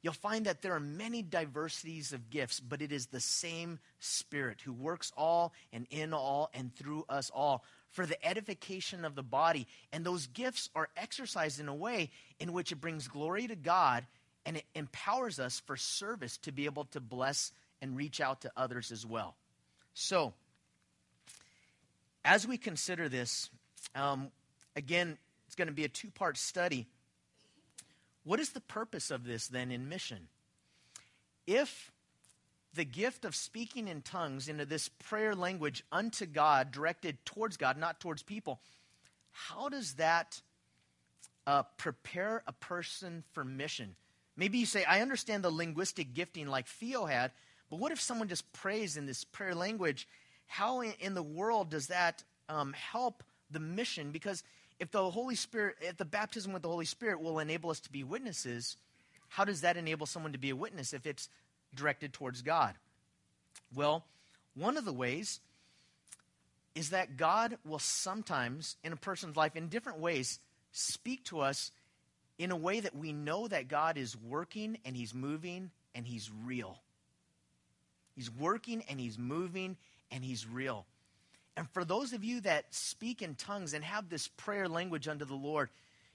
you'll find that there are many diversities of gifts, but it is the same Spirit who works all and in all and through us all for the edification of the body. And those gifts are exercised in a way in which it brings glory to God and it empowers us for service to be able to bless and reach out to others as well. So, as we consider this, um, again, it's going to be a two part study. What is the purpose of this then in mission? If the gift of speaking in tongues into this prayer language unto God, directed towards God, not towards people, how does that uh, prepare a person for mission? Maybe you say, I understand the linguistic gifting like Theo had, but what if someone just prays in this prayer language? How in, the world does that um, help the mission? Because if the Holy Spirit, if the baptism with the Holy Spirit will enable us to be witnesses, how does that enable someone to be a witness if it's directed towards God? Well, one of the ways is that God will sometimes, in a person's life, in different ways, speak to us in a way that we know that God is working and He's moving and He's real. He's working and He's moving and He's real. And for those of you that speak in tongues and have this prayer language unto the Lord,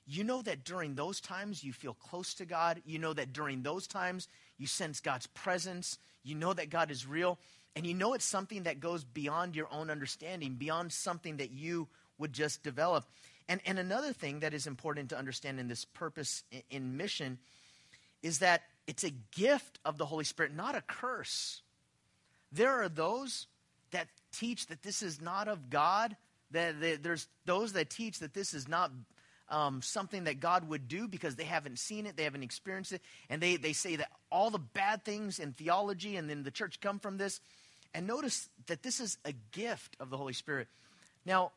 you know that during those times you feel close to God. You know that during those times you sense God's presence. You know that God is real. And you know it's something that goes beyond your own understanding, beyond something that you would just develop. And, and another thing that is important to understand in this purpose in, mission is that it's a gift of the Holy Spirit, not a curse. There are those that teach that this is not of God. That, that there's those that teach that this is not um, something that God would do because they haven't seen it, they haven't experienced it, and they, they say that all the bad things in theology and in the church come from this. And notice that this is a gift of the Holy Spirit. Now,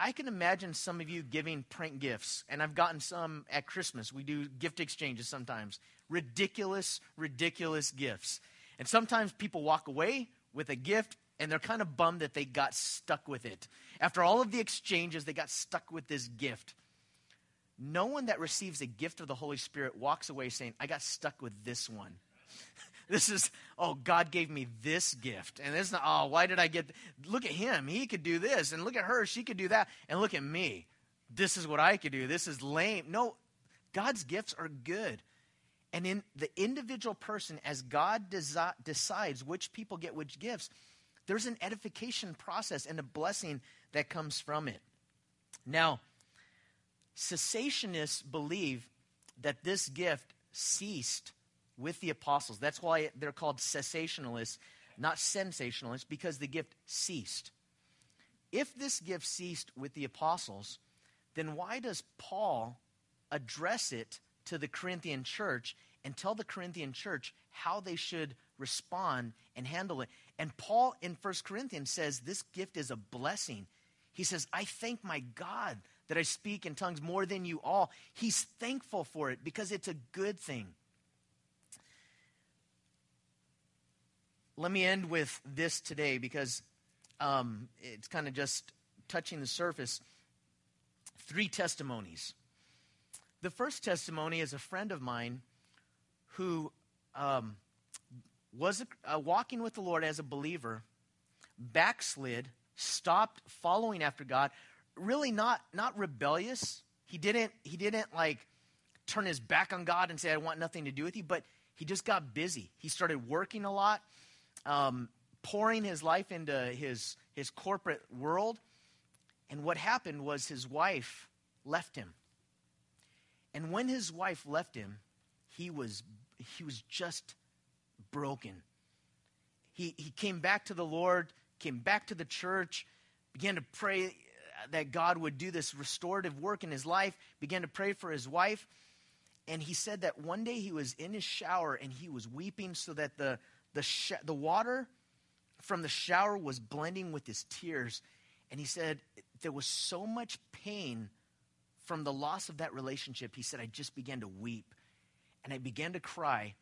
I can imagine some of you giving prank gifts, and I've gotten some at Christmas. We do gift exchanges sometimes. Ridiculous, ridiculous gifts. And sometimes people walk away with a gift and they're kind of bummed that they got stuck with it. After all of the exchanges, they got stuck with this gift. No one that receives a gift of the Holy Spirit walks away saying, I got stuck with this one. This is, oh, God gave me this gift. And it's not, oh, why did I get, look at him. He could do this. And look at her. She could do that. And look at me. This is what I could do. This is lame. No, God's gifts are good. And in the individual person, as God desi- decides which people get which gifts, there's an edification process and a blessing that comes from it. Now, cessationists believe that this gift ceased with the apostles. That's why they're called cessationalists, not sensationalists, because the gift ceased. If this gift ceased with the apostles, then why does Paul address it to the Corinthian church and tell the Corinthian church how they should respond and handle it? And Paul in 1 Corinthians says this gift is a blessing. He says, I thank my God that I speak in tongues more than you all. He's thankful for it because it's a good thing. Let me end with this today because um, it's kind of just touching the surface. Three testimonies. The first testimony is a friend of mine who um, was uh, walking with the Lord as a believer, backslid, stopped following after God, really not not rebellious. He didn't he didn't like turn his back on God and say I want nothing to do with you, but he just got busy. He started working a lot, um, pouring his life into his his corporate world, and what happened was his wife left him. And when his wife left him, he was he was just broken. He he came back to the Lord, came back to the church, began to pray that God would do this restorative work in his life, began to pray for his wife. And he said that one day he was in his shower and he was weeping so that the, the, sh- the water from the shower was blending with his tears. And he said there was so much pain from the loss of that relationship. He said, I just began to weep and I began to cry.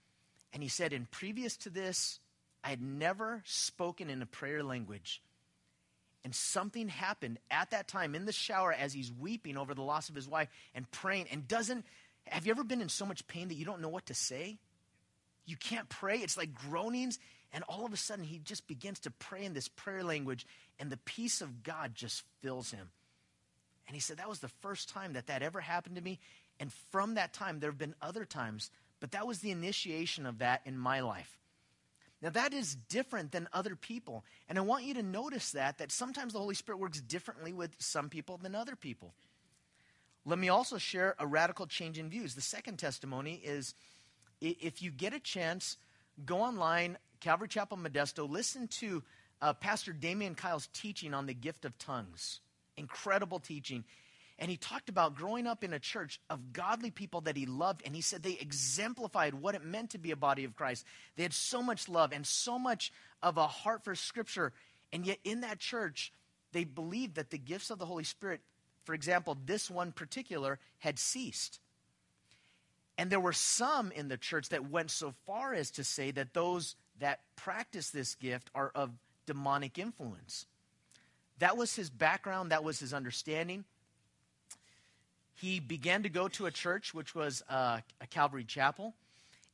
And he said, and previous to this, I had never spoken in a prayer language. And something happened at that time in the shower as he's weeping over the loss of his wife and praying and doesn't. Have you ever been in so much pain that you don't know what to say? You can't pray. It's like groanings. And all of a sudden, he just begins to pray in this prayer language, and the peace of God just fills him. And he said, That was the first time that that ever happened to me. And from that time, there have been other times, but that was the initiation of that in my life. Now, that is different than other people. And I want you to notice that, that sometimes the Holy Spirit works differently with some people than other people. Let me also share a radical change in views. The second testimony is if you get a chance, go online, Calvary Chapel Modesto, listen to uh, Pastor Damian Kyle's teaching on the gift of tongues. Incredible teaching. And he talked about growing up in a church of godly people that he loved. And he said they exemplified what it meant to be a body of Christ. They had so much love and so much of a heart for Scripture. And yet, in that church, they believed that the gifts of the Holy Spirit, for example, this one particular, had ceased. And there were some in the church that went so far as to say that those that practice this gift are of demonic influence. That was his background, that was his understanding he began to go to a church, which was uh, a Calvary chapel.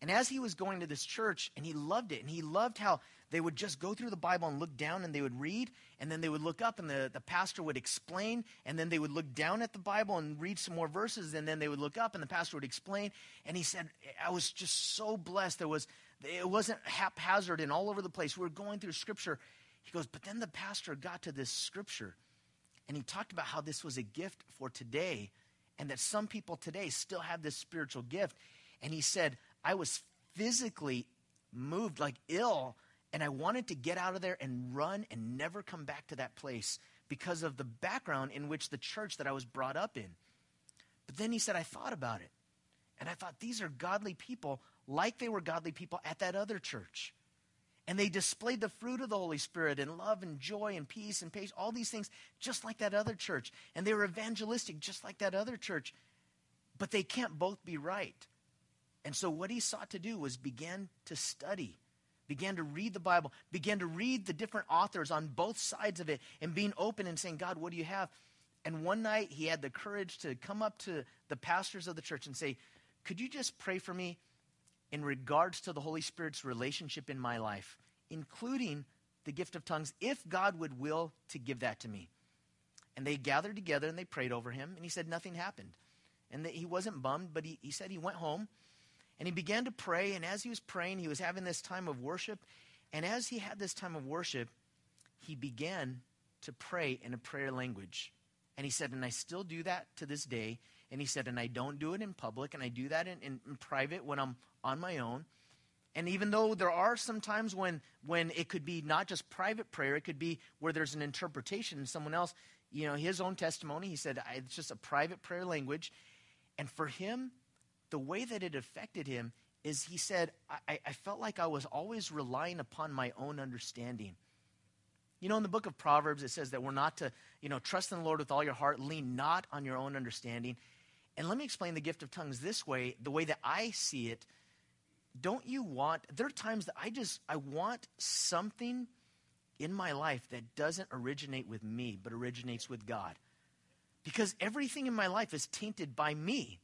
And as he was going to this church, and he loved it, and he loved how they would just go through the Bible and look down and they would read, and then they would look up and the, the pastor would explain, and then they would look down at the Bible and read some more verses, and then they would look up and the pastor would explain. And he said, I was just so blessed. There was, it wasn't haphazard and all over the place. We were going through scripture. He goes, but then the pastor got to this scripture, and he talked about how this was a gift for today and that some people today still have this spiritual gift. And he said, I was physically moved, like ill, and I wanted to get out of there and run and never come back to that place because of the background in which the church that I was brought up in. But then he said, I thought about it. And I thought, these are godly people like they were godly people at that other church. And they displayed the fruit of the Holy Spirit and love and joy and peace and patience, all these things, just like that other church. And they were evangelistic, just like that other church. But they can't both be right. And so what he sought to do was begin to study, began to read the Bible, began to read the different authors on both sides of it, and being open and saying, God, what do you have? And one night he had the courage to come up to the pastors of the church and say, Could you just pray for me? in regards to the Holy Spirit's relationship in my life, including the gift of tongues, if God would will to give that to me. And they gathered together and they prayed over him, and he said nothing happened. And that he wasn't bummed, but he, he said he went home and he began to pray. And as he was praying, he was having this time of worship. And as he had this time of worship, he began to pray in a prayer language. And he said, and I still do that to this day. And he said, and I don't do it in public, and I do that in, in, in private when I'm on my own. And even though there are some times when, when it could be not just private prayer, it could be where there's an interpretation and someone else, you know, his own testimony, he said, it's just a private prayer language. And for him, the way that it affected him is he said, I, I felt like I was always relying upon my own understanding. You know, in the book of Proverbs, it says that we're not to, you know, trust in the Lord with all your heart, lean not on your own understanding. And let me explain the gift of tongues this way the way that I see it don't you want, there are times that I just, I want something in my life that doesn't originate with me, but originates with God. Because everything in my life is tainted by me.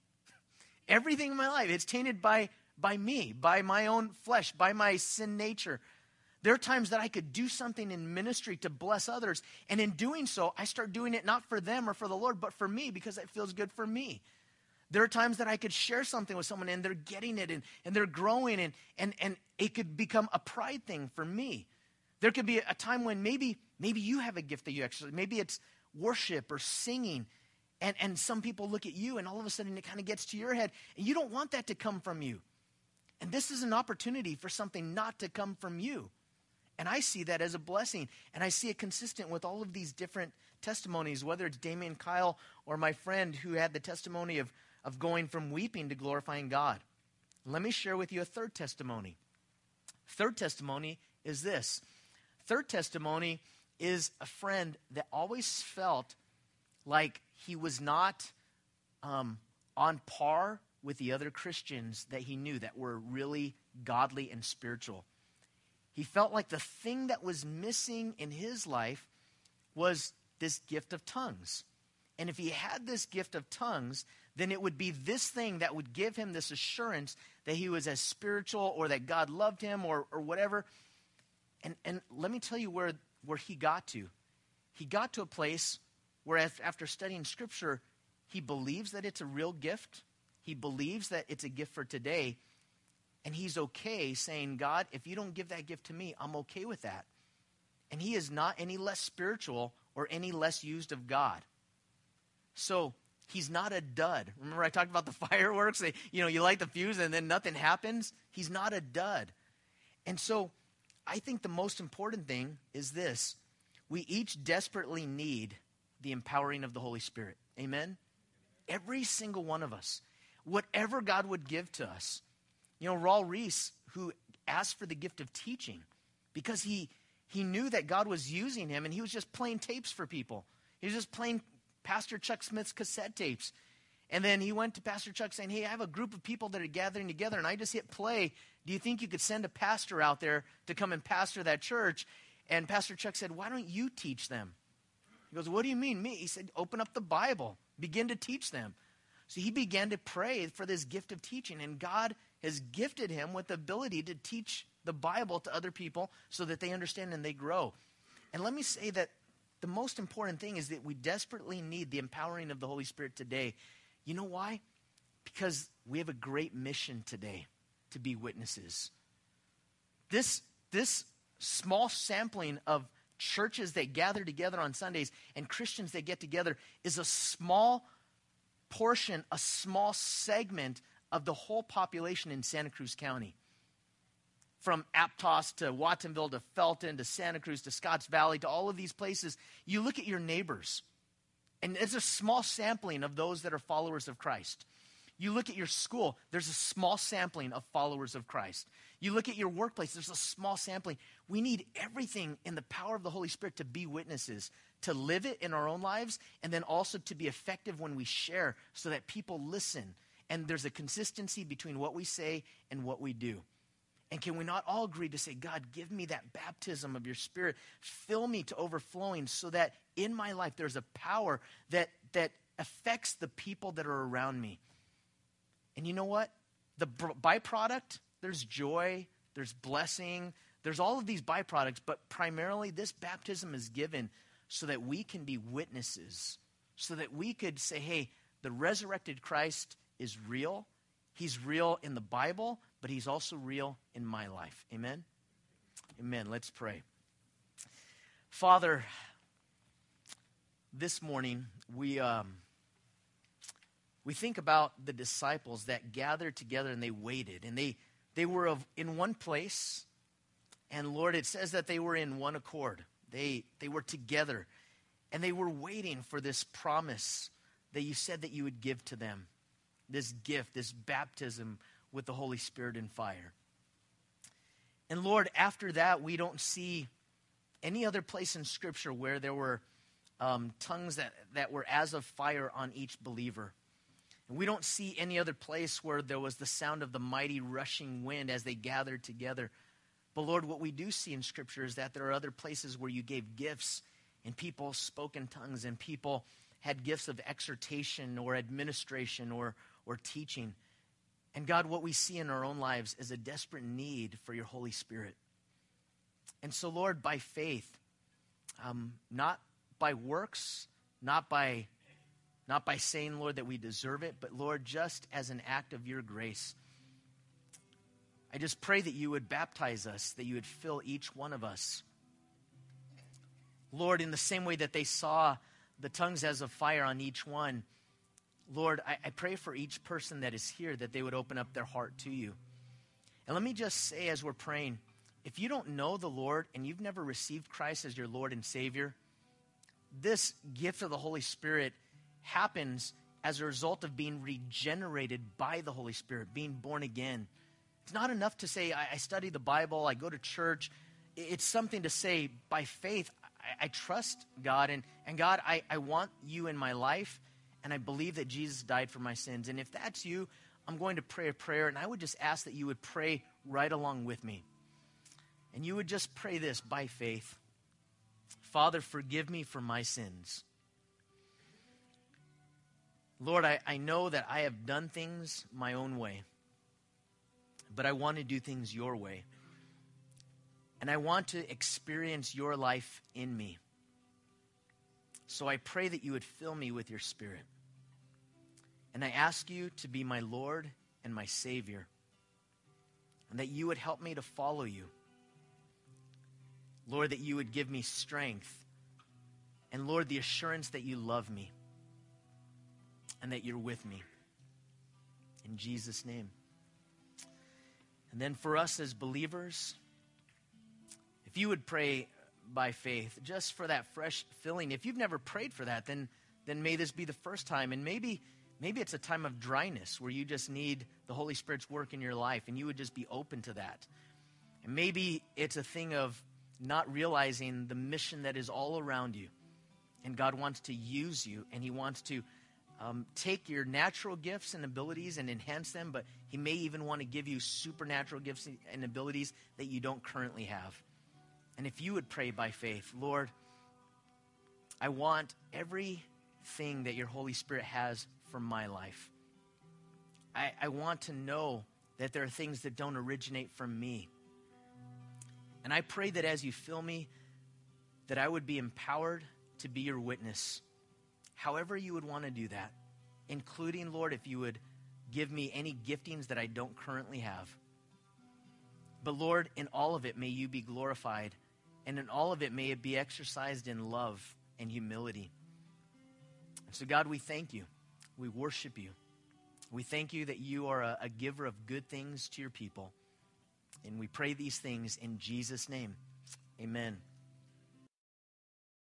Everything in my life, it's tainted by, by me, by my own flesh, by my sin nature. There are times that I could do something in ministry to bless others, and in doing so, I start doing it not for them or for the Lord, but for me because it feels good for me. There are times that I could share something with someone and they're getting it and, and they're growing and, and, and it could become a pride thing for me. There could be a time when maybe, maybe you have a gift that you actually, maybe it's worship or singing. And, and some people look at you and all of a sudden it kind of gets to your head and you don't want that to come from you. And this is an opportunity for something not to come from you. And I see that as a blessing. And I see it consistent with all of these different testimonies, whether it's Damian Kyle or my friend who had the testimony of, of going from weeping to glorifying God. Let me share with you a third testimony. Third testimony is this. Third testimony is a friend that always felt like he was not um, on par with the other Christians that he knew that were really godly and spiritual. He felt like the thing that was missing in his life was this gift of tongues. And if he had this gift of tongues, then it would be this thing that would give him this assurance that he was as spiritual or that God loved him or, or whatever. And, and let me tell you where, where he got to. He got to a place where, after studying Scripture, he believes that it's a real gift. He believes that it's a gift for today. And he's okay saying, God, if you don't give that gift to me, I'm okay with that. And he is not any less spiritual or any less used of God. So he's not a dud. Remember, I talked about the fireworks? They, you know, you light the fuse and then nothing happens. He's not a dud. And so I think the most important thing is this we each desperately need the empowering of the Holy Spirit. Amen? Every single one of us. Whatever God would give to us. You know, Raul Ries, who asked for the gift of teaching because he, he knew that God was using him and he was just playing tapes for people. He was just playing Pastor Chuck Smith's cassette tapes. And then he went to Pastor Chuck saying, Hey, I have a group of people that are gathering together, and I just hit play. Do you think you could send a pastor out there to come and pastor that church? And Pastor Chuck said, Why don't you teach them? He goes, What do you mean, me? He said, Open up the Bible, begin to teach them. So he began to pray for this gift of teaching, and God has gifted him with the ability to teach the Bible to other people so that they understand and they grow. And let me say that the most important thing is that we desperately need the empowering of the Holy Spirit today. You know why? Because we have a great mission today to be witnesses. This, this small sampling of churches that gather together on Sundays and Christians that get together is a small portion, a small segment of the whole population in Santa Cruz County. From Aptos to Watsonville to Felton to Santa Cruz to Scotts Valley to all of these places, you look at your neighbors, and it's a small sampling of those that are followers of Christ. You look at your school, there's a small sampling of followers of Christ. You look at your workplace, there's a small sampling. We need everything in the power of the Holy Spirit to be witnesses, to live it in our own lives, and then also to be effective when we share so that people listen and there's a consistency between what we say and what we do. And can we not all agree to say, God, give me that baptism of your spirit, fill me to overflowing so that in my life there's a power that, that affects the people that are around me. And you know what? The byproduct, there's joy, there's blessing, there's all of these byproducts, but primarily this baptism is given so that we can be witnesses, so that we could say, hey, the resurrected Christ is real. He's real in the Bible, but he's also real in my life. Amen? Amen. Let's pray. Father, this morning we, um, we think about the disciples that gathered together and they waited, and they, they were of, in one place. And Lord, it says that they were in one accord. They, they were together, and they were waiting for this promise that you said that you would give to them this gift, this baptism with the Holy Spirit and fire. And Lord, after that, we don't see any other place in Scripture where there were um, tongues that, that were as of fire on each believer. We don't see any other place where there was the sound of the mighty rushing wind as they gathered together. But Lord, what we do see in Scripture is that there are other places where you gave gifts and people spoke in tongues and people had gifts of exhortation or administration or, or teaching. And God, what we see in our own lives is a desperate need for your Holy Spirit. And so, Lord, by faith, um, not by works, not by not by saying, Lord, that we deserve it, but Lord, just as an act of your grace. I just pray that you would baptize us, that you would fill each one of us. Lord, in the same way that they saw the tongues as of fire on each one, Lord, I, I, pray for each person that is here that they would open up their heart to you. And let me just say as we're praying, if you don't know the Lord and you've never received Christ as your Lord and Savior, this gift of the Holy Spirit happens as a result of being regenerated by the Holy Spirit, being born again. It's not enough to say, I, I study the Bible, I go to church. It's something to say, by faith, I, I trust God, and, and God, I, I want you in my life, and I believe that Jesus died for my sins. And if that's you, I'm going to pray a prayer, and I would just ask that you would pray right along with me. And you would just pray this by faith Father, forgive me for my sins. Lord, I, I know that I have done things my own way, but I want to do things your way. And I want to experience your life in me. So I pray that you would fill me with your spirit. And I ask you to be my Lord and my Savior, and that you would help me to follow you. Lord, that you would give me strength, and Lord, the assurance that you love me and that you're with me. In Jesus' name. And then for us as believers, if you would pray by faith, just for that fresh filling, if you've never prayed for that, then, then may this be the first time. And maybe, maybe it's a time of dryness where you just need the Holy Spirit's work in your life and you would just be open to that. And maybe it's a thing of not realizing the mission that is all around you. And God wants to use you and He wants to um, take your natural gifts and abilities and enhance them, but He may even want to give you supernatural gifts and abilities that you don't currently have. And if you would pray by faith, Lord, I want everything that your Holy Spirit has for my life. I, I want to know that there are things that don't originate from me. And I pray that as you fill me, that I would be empowered to be your witness however you would want to do that, including, Lord, if you would give me any giftings that I don't currently have. But Lord, in all of it, may you be glorified, and in all of it, may it be exercised in love and humility. And so, God, we thank you. We worship you. We thank you that you are a, a giver of good things to your people. And we pray these things in Jesus' name. Amen.